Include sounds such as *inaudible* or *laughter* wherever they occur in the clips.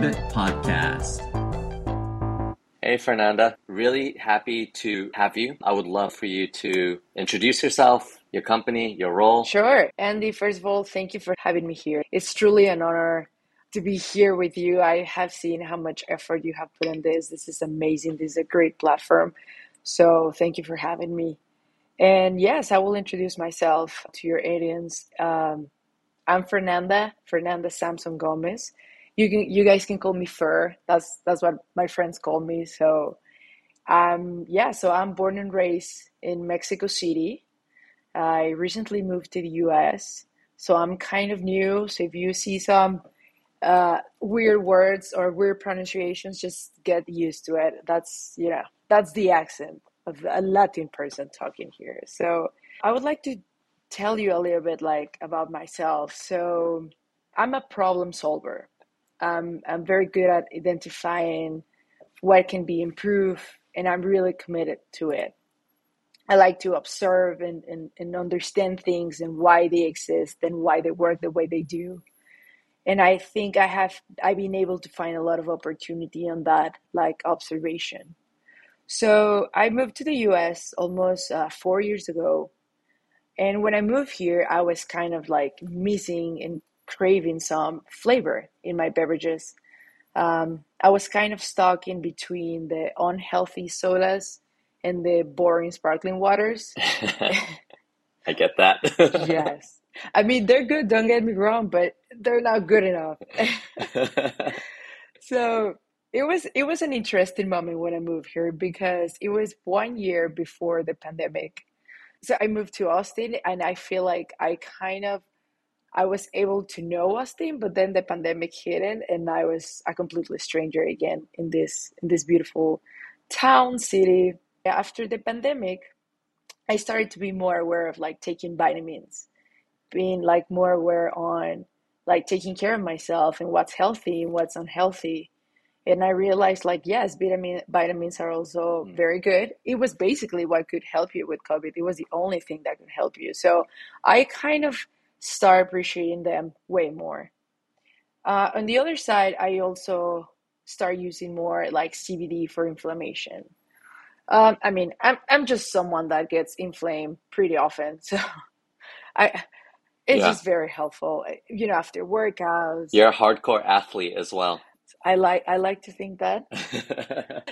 This is Foreign Founders, a Chibit podcast. Hey, Fernanda. Really happy to have you. I would love for you to introduce yourself, your company, your role. Sure. Andy, first of all, thank you for having me here. It's truly an honor to be here with you. I have seen how much effort you have put in this. This is amazing. This is a great platform. So thank you for having me. And yes, I will introduce myself to your audience. Um, I'm Fernanda, Fernanda Sampson Gomez. You can, you guys can call me Fer. That's that's what my friends call me. So, um, yeah. So I'm born and raised in Mexico City. I recently moved to the U.S. So I'm kind of new. So if you see some uh, weird words or weird pronunciations, just get used to it. That's you know that's the accent of a Latin person talking here. So I would like to tell you a little bit like about myself. So I'm a problem solver. Um, I'm very good at identifying what can be improved, and I'm really committed to it. I like to observe and, and, and understand things and why they exist and why they work the way they do. And I think I have I've been able to find a lot of opportunity on that like observation. So I moved to the US almost uh, four years ago. And when I moved here, I was kind of like missing and craving some flavor in my beverages. Um, I was kind of stuck in between the unhealthy sodas and the boring sparkling waters. *laughs* I get that. *laughs* yes. I mean, they're good, don't get me wrong, but they're not good enough. *laughs* so it was it was an interesting moment when I moved here because it was one year before the pandemic. So I moved to Austin and I feel like I kind of I was able to know Austin, but then the pandemic hit it and I was a completely stranger again in this in this beautiful town city. After the pandemic, I started to be more aware of like taking vitamins, being like more aware on like taking care of myself and what's healthy and what's unhealthy and I realized like yes, vitamin vitamins are also mm. very good. It was basically what could help you with COVID. It was the only thing that could help you. So I kind of start appreciating them way more. Uh, on the other side, I also start using more like CBD for inflammation. Um, I mean, I'm I'm just someone that gets inflamed pretty often, *laughs* so I it's yeah. just very helpful. You know, after workouts. You're a hardcore athlete as well. I like I like to think that.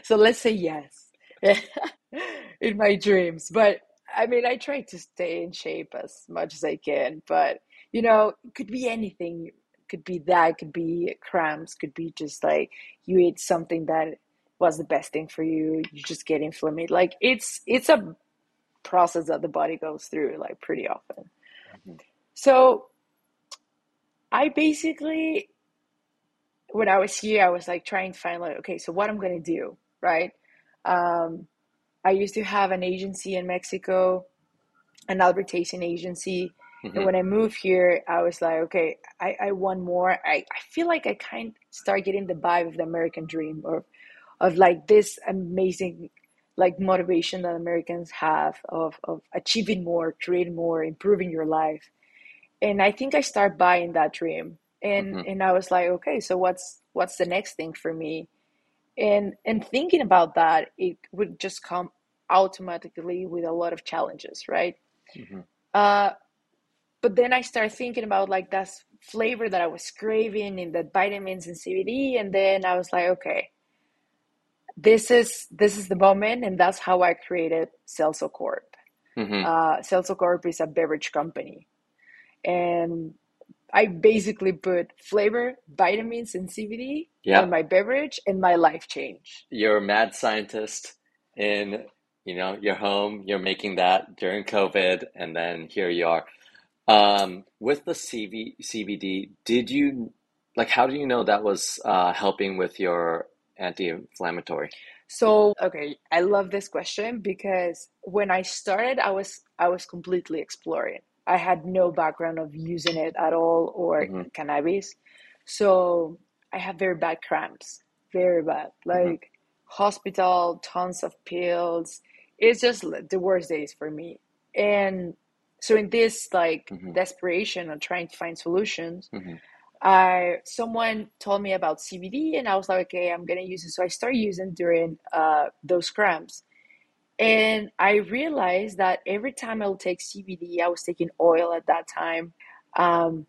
*laughs* so let's say yes *laughs* in my dreams. But I mean, I try to stay in shape as much as I can. But you know, it could be anything. Could be that. Could be cramps. Could be just like you ate something that was the best thing for you. You just get inflamed. Like it's it's a process that the body goes through like pretty often. Mm-hmm. So I basically when I was here, I was like trying to find like, okay, so what I'm gonna do, right? Um, I used to have an agency in Mexico, an advertising agency. Mm-hmm. And when I moved here, I was like, okay, I, I want more. I, I feel like I kind of start getting the vibe of the American dream or of like this amazing like motivation that Americans have of, of achieving more, creating more, improving your life. And I think I start buying that dream and mm-hmm. and I was like, okay, so what's what's the next thing for me? And and thinking about that, it would just come automatically with a lot of challenges, right? Mm-hmm. Uh, but then I started thinking about like that flavor that I was craving in the vitamins and CBD, and then I was like, okay, this is this is the moment, and that's how I created Celzo Corp. Mm-hmm. Uh, Celzo Corp is a beverage company, and I basically put flavor, vitamins, and CBD yeah. in my beverage, and my life changed. You're a mad scientist in you know your home. You're making that during COVID, and then here you are um, with the CV, CBD. Did you like? How do you know that was uh, helping with your anti-inflammatory? So okay, I love this question because when I started, I was I was completely exploring. I had no background of using it at all or mm-hmm. cannabis. So I have very bad cramps, very bad. Mm-hmm. Like mm-hmm. hospital, tons of pills. It's just the worst days for me. And so in this like mm-hmm. desperation of trying to find solutions, mm-hmm. I someone told me about CBD, and I was like, okay, I'm gonna use it. So I started using during uh, those cramps, and I realized that every time I would take CBD, I was taking oil at that time. Um,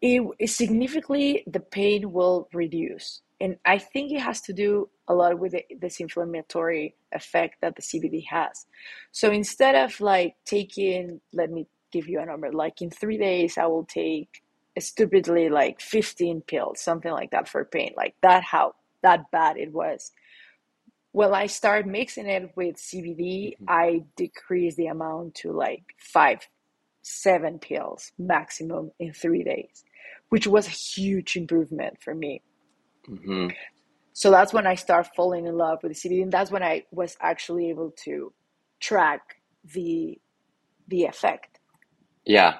it, it significantly the pain will reduce, and I think it has to do a lot with the, this inflammatory effect that the CBD has. So instead of like taking, let me give you a number, like in three days, I will take stupidly like 15 pills, something like that for pain. Like that, how that bad it was. When I started mixing it with CBD, Mm-hmm. I decreased the amount to like five, seven pills maximum in three days, which was a huge improvement for me. Hmm So that's when I started falling in love with the CBD, and that's when I was actually able to track the the effect. Yeah.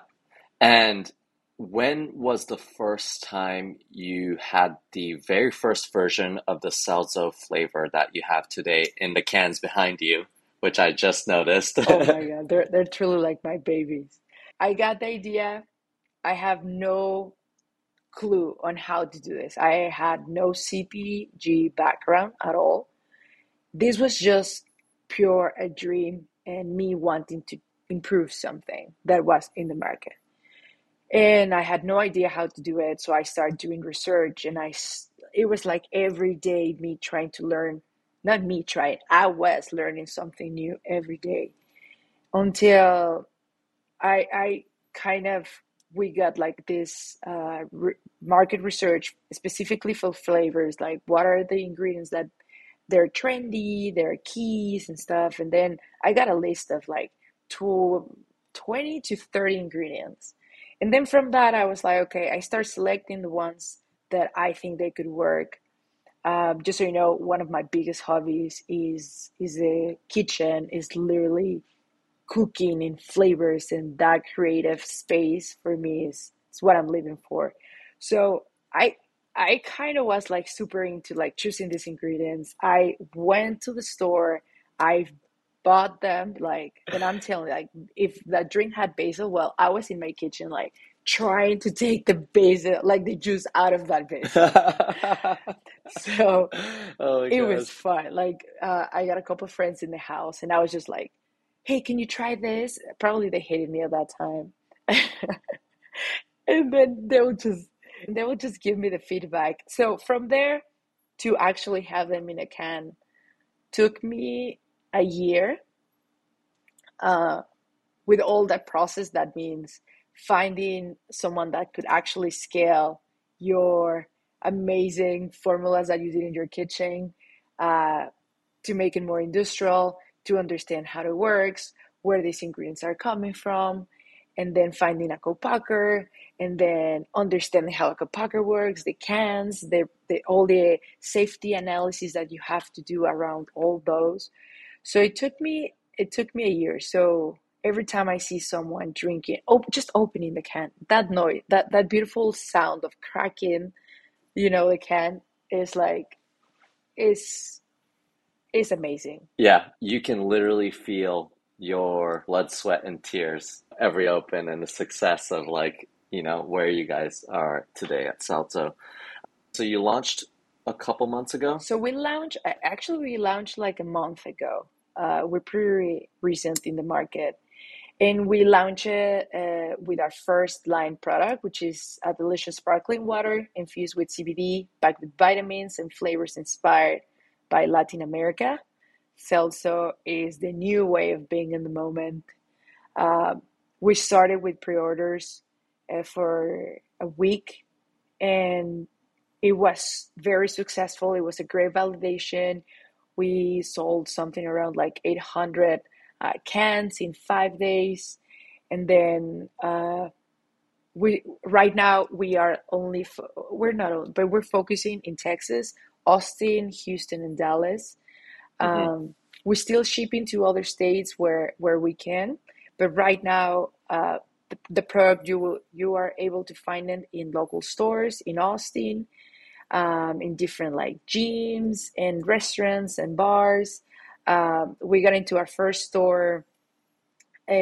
And when was the first time you had the very first version of the Celzo flavor that you have today in the cans behind you, which I just noticed? Oh my *laughs* God, they're they're truly like my babies. I got the idea. I have no clue on how to do this. I had no CPG background at all. This was just pure a dream and me wanting to improve something that was in the market. And I had no idea how to do it, so I started doing research and I it was like every day me trying to learn, not me trying, I was learning something new every day until I I kind of we got like this uh, re- market research specifically for flavors, like what are the ingredients that they're trendy, they're keys and stuff, and then I got a list of like two, 20 to 30 ingredients. And then from that, I was like, okay, I start selecting the ones that I think they could work. Um, just so you know, one of my biggest hobbies is is the kitchen. Is literally cooking and flavors and that creative space for me is, is what I'm living for. So I I kind of was like super into like choosing these ingredients. I went to the store, I bought them like and I'm telling you, like if that drink had basil, well, I was in my kitchen like trying to take the basil like the juice out of that basil. *laughs* So Oh it was fun. Like uh, I got a couple of friends in the house and I was just like hey, can you try this? Probably they hated me at that time. *laughs* and then they would just they would just give me the feedback. So from there to actually have them in a can took me a year. Uh, with all that process, that means finding someone that could actually scale your amazing formulas that you did in your kitchen uh, to make it more industrial, to understand how it works, where these ingredients are coming from, and then finding a co-packer, and then understanding how a co-packer works, the cans, the, the all the safety analysis that you have to do around all those. So it took me it took me a year. So every time I see someone drinking, oh, just opening the can, that noise, that that beautiful sound of cracking, you know, the can is like is is amazing. Yeah, you can literally feel your blood, sweat, and tears every open and the success of like, you know, where you guys are today at Celzo. So you launched a couple months ago? So we launched actually we launched like a month ago. Uh, we're pretty recent in the market. And we launched it uh, with our first line product, which is a delicious sparkling water infused with CBD, packed with vitamins and flavors inspired by Latin America. Celzo is the new way of being in the moment. Uh, we started with pre orders uh, for a week and it was very successful. It was a great validation. We sold something around like 800 uh, cans in five days. And then uh, we right now we are only fo- we're not only but we're focusing in Texas, Austin, Houston, and Dallas. hmm Um, we're still shipping to other states where where we can, but right now uh, the, the product you will you are able to find it in local stores in Austin, um, in different like gyms and restaurants and bars. Um, we got into our first store, uh,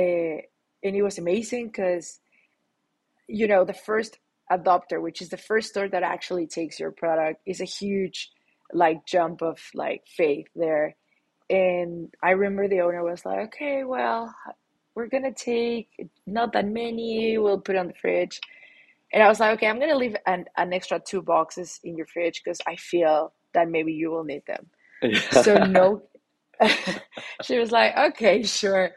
and it was amazing because you know the first adopter, which is the first store that actually takes your product, is a huge like jump of like faith there. And I remember the owner was like, okay, well, we're gonna take not that many, we'll put on the fridge. And I was like, okay, I'm gonna leave an, an extra two boxes in your fridge because I feel that maybe you will need them. So *laughs* no *laughs* she was like, okay, sure.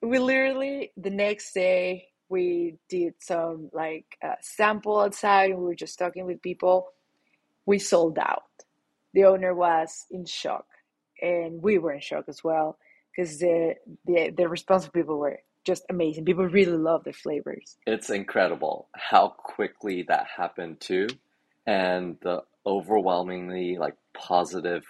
We literally the next day we did some like uh, sample outside and we were just talking with people. We sold out. The owner was in shock, and we were in shock as well because the the the responsible people were just amazing. People really love the flavors. It's incredible how quickly that happened too, and the overwhelmingly like positive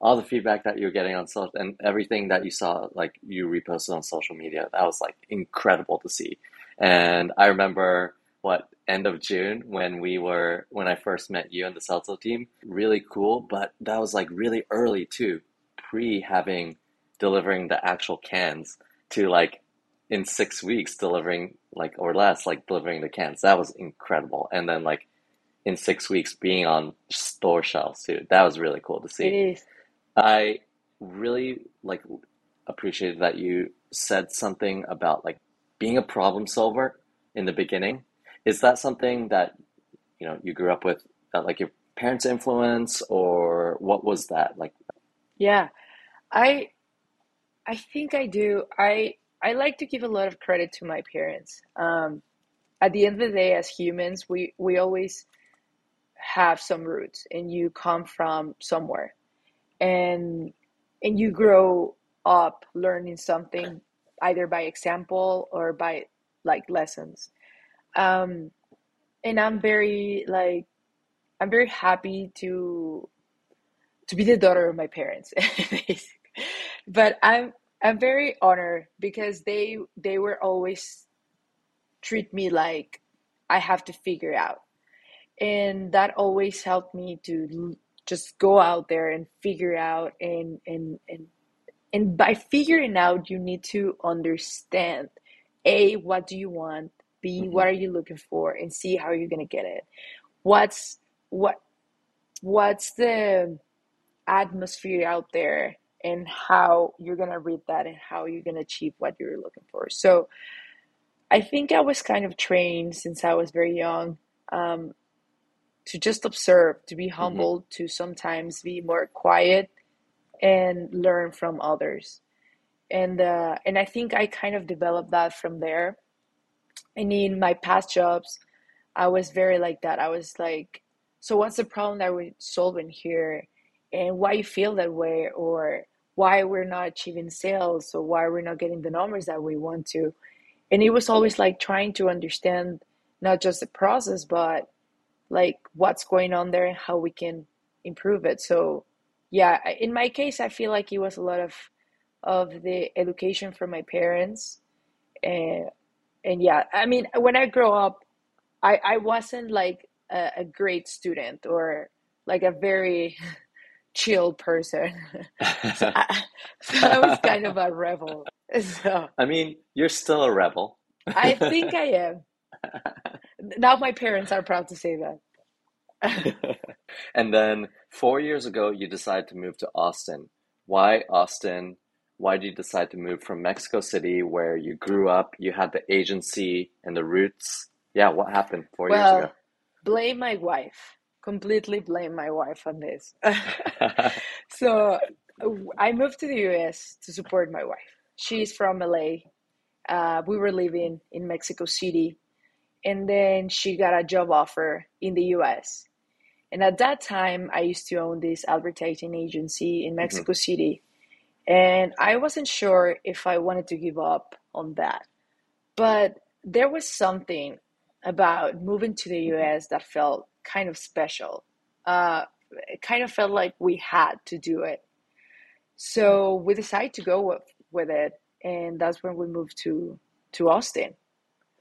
all the feedback that you're getting on social and everything that you saw like you reposted on social media that was like incredible to see and i remember what end of june when we were when i first met you and the Celzo team. Really cool but that was like really early too pre having delivering the actual cans to like in six weeks delivering like or less like delivering the cans. That was incredible. And then like in six weeks being on store shelves too. That was really cool to see. It is. I really like appreciated that you said something about like being a problem solver in the beginning. Is that something that you know you grew up with that like your parents' influence or what was that like? Yeah, I I think I do. I I like to give a lot of credit to my parents. Um, at the end of the day, as humans, we we always have some roots, and you come from somewhere, and and you grow up learning something either by example or by like lessons. Um, and I'm very like I'm very happy to to be the daughter of my parents. *laughs* But I'm I'm very honored because they they were always treat me like I have to figure out. And that always helped me to just go out there and figure out and and and and by figuring out you need to understand A, what do you want? B, hmm what are you looking for? And C, how are you gonna get it? What's what what's the atmosphere out there and how you're gonna read that and how you're gonna achieve what you're looking for. So I think I was kind of trained since I was very young um, to just observe, to be hmm humble, to sometimes be more quiet and learn from others. And uh, and I think I kind of developed that from there. And in my past jobs, I was very like that. I was like, so what's the problem that we're solving here? And why you feel that way? Or why we're not achieving sales? Or why we're not getting the numbers that we want to? And it was always like trying to understand not just the process, but like what's going on there and how we can improve it. So yeah, in my case, I feel like it was a lot of of the education from my parents and and yeah, I mean, when I grow up, I I wasn't like a, a great student or like a very *laughs* chill person. *laughs* So I, *laughs* so I was kind of a rebel. So I mean, you're still a rebel. I think I am. Now my parents are proud to say that. *laughs* And then four years ago, you decided to move to Austin. Why Austin? Why did you decide to move from Mexico City, where you grew up, you had the agency and the roots? Yeah, what happened four years ago? Well, blame my wife. Completely blame my wife on this. *laughs* *laughs* So I moved to the US to support my wife. She's from LA. Uh, we were living in Mexico City, and then she got a job offer in the US. And at that time, I used to own this advertising agency in hmm Mexico City, and I wasn't sure if I wanted to give up on that. But there was something about moving to the US that felt kind of special. Uh, it kind of felt like we had to do it. So we decided to go with, with it, and that's when we moved to to Austin.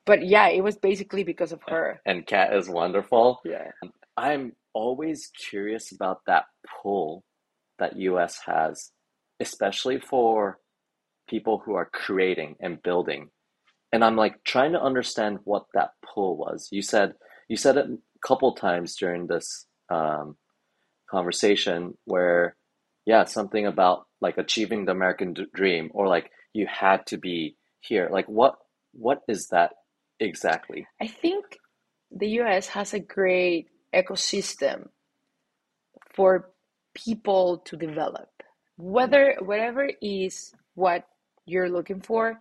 But yeah, it was basically because of her. And Kat is wonderful. Yeah. I'm always curious about that pull that US has, especially for people who are creating and building. And I'm like trying to understand what that pull was. You said you said it a couple times during this um, conversation where, yeah, something about like achieving the American dream or like you had to be here. Like what what is that exactly? I think the US has a great ecosystem for people to develop. Whether whatever is what you're looking for,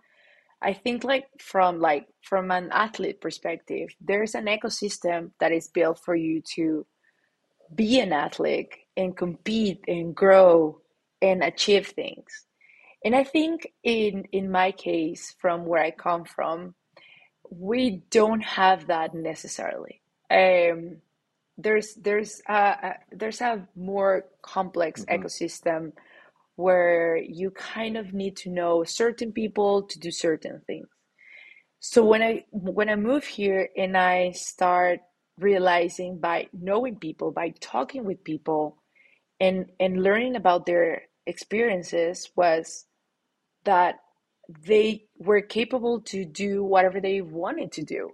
I think like from like from an athlete perspective, there's an ecosystem that is built for you to be an athlete and compete and grow and achieve things. And I think in in my case, from where I come from, we don't have that necessarily. Um, there's there's a, a, there's a more complex mm-hmm. ecosystem where you kind of need to know certain people to do certain things. So when I when I move here and I start realizing by knowing people, by talking with people and and learning about their experiences was that they were capable to do whatever they wanted to do.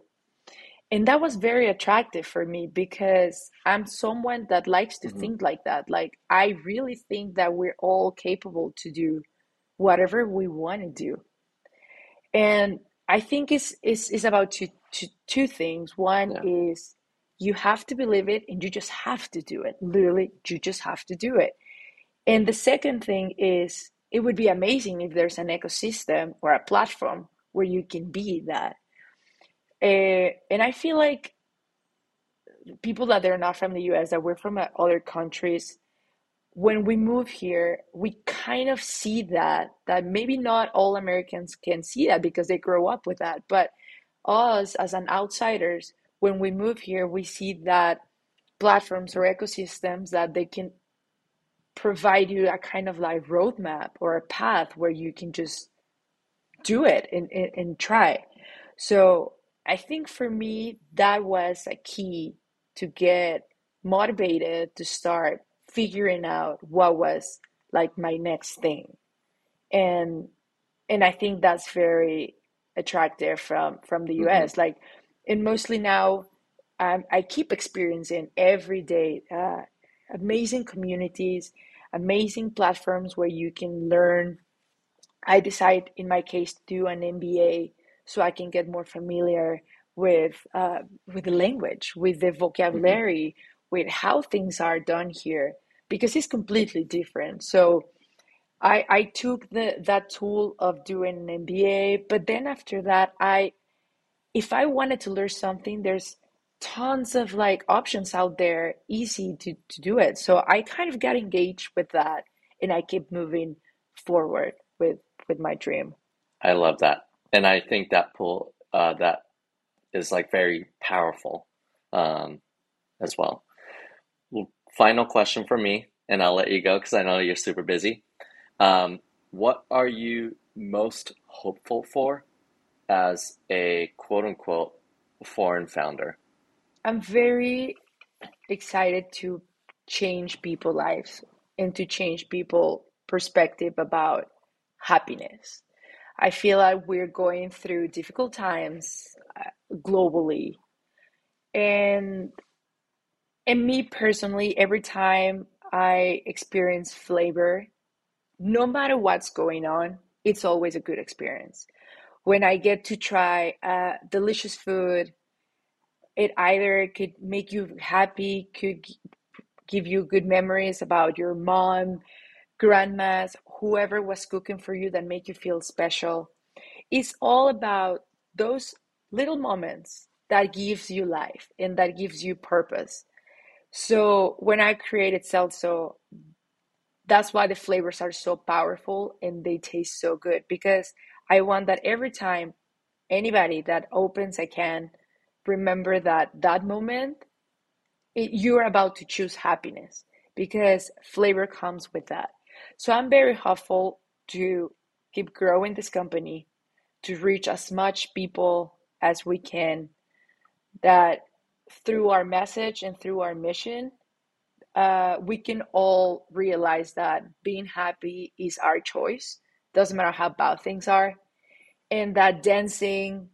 And that was very attractive for me because I'm someone that likes to mm-hmm. think like that. Like, I really think that we're all capable to do whatever we want to do. And I think it's, it's, it's about two, two, two things. One yeah. is you have to believe it and you just have to do it. Literally, you just have to do it. And the second thing is it would be amazing if there's an ecosystem or a platform where you can be that. Uh, and I feel like people that are not from the US, that we're from other countries, when we move here, we kind of see that, that maybe not all Americans can see that because they grow up with that. But us as an outsiders, when we move here, we see that platforms or ecosystems that they can provide you a kind of like roadmap or a path where you can just do it and, and, and try. So I think for me, that was a key to get motivated to start figuring out what was like my next thing. And and I think that's very attractive from from the US. Mm-hmm. Like and mostly now um, I keep experiencing every day uh, amazing communities, amazing platforms where you can learn. I decide, in my case, to do an MBA so I can get more familiar with uh, with the language, with the vocabulary, mm-hmm. with how things are done here, because it's completely different. So I I took the that tool of doing an MBA, but then after that, I if I wanted to learn something, there's tons of like options out there easy to, to do it. So i kind of got engaged with that and i keep moving forward with with my dream. I love that. And i think that pull uh, that is like very powerful um, as well. final question for me and i'll let you go because i know you're super busy. Um, what are you most hopeful for as a quote unquote foreign founder I'm very excited to change people's lives and to change people perspective about happiness. I feel like we're going through difficult times uh, globally. And and me personally, every time I experience flavor, no matter what's going on, it's always a good experience. When I get to try uh, delicious food, it either could make you happy, could give you good memories about your mom, grandmas, whoever was cooking for you that make you feel special. It's all about those little moments that gives you life and that gives you purpose. So when I created Celzo, that's why the flavors are so powerful and they taste so good because I want that every time anybody that opens a can remember that that moment it, you're about to choose happiness because flavor comes with that. So i'm very hopeful to keep growing this company to reach as much people as we can that through our message and through our mission uh, we can all realize that being happy is our choice. Doesn't matter how bad things are. And that dancing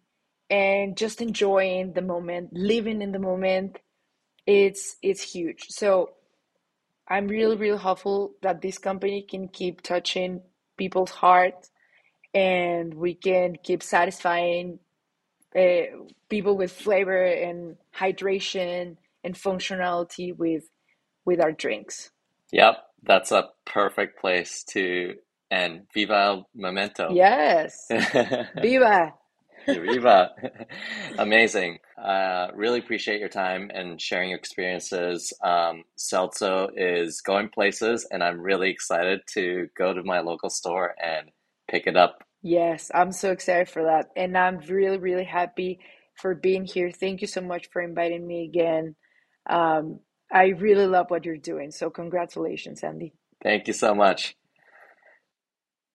and just enjoying the moment, living in the moment. It's it's huge. So I'm really, really hopeful that this company can keep touching people's heart and we can keep satisfying uh, people with flavor and hydration and functionality with with our drinks. Yep, that's a perfect place to end. Viva el momento. Yes. *laughs* Viva. Viva. *laughs* Amazing. Uh, really appreciate your time and sharing your experiences. Um, Celzo is going places, and I'm really excited to go to my local store and pick it up. Yes, I'm so excited for that. And I'm really, really happy for being here. Thank you so much for inviting me again. Um, I really love what you're doing. So, congratulations, Andy. Thank you so much.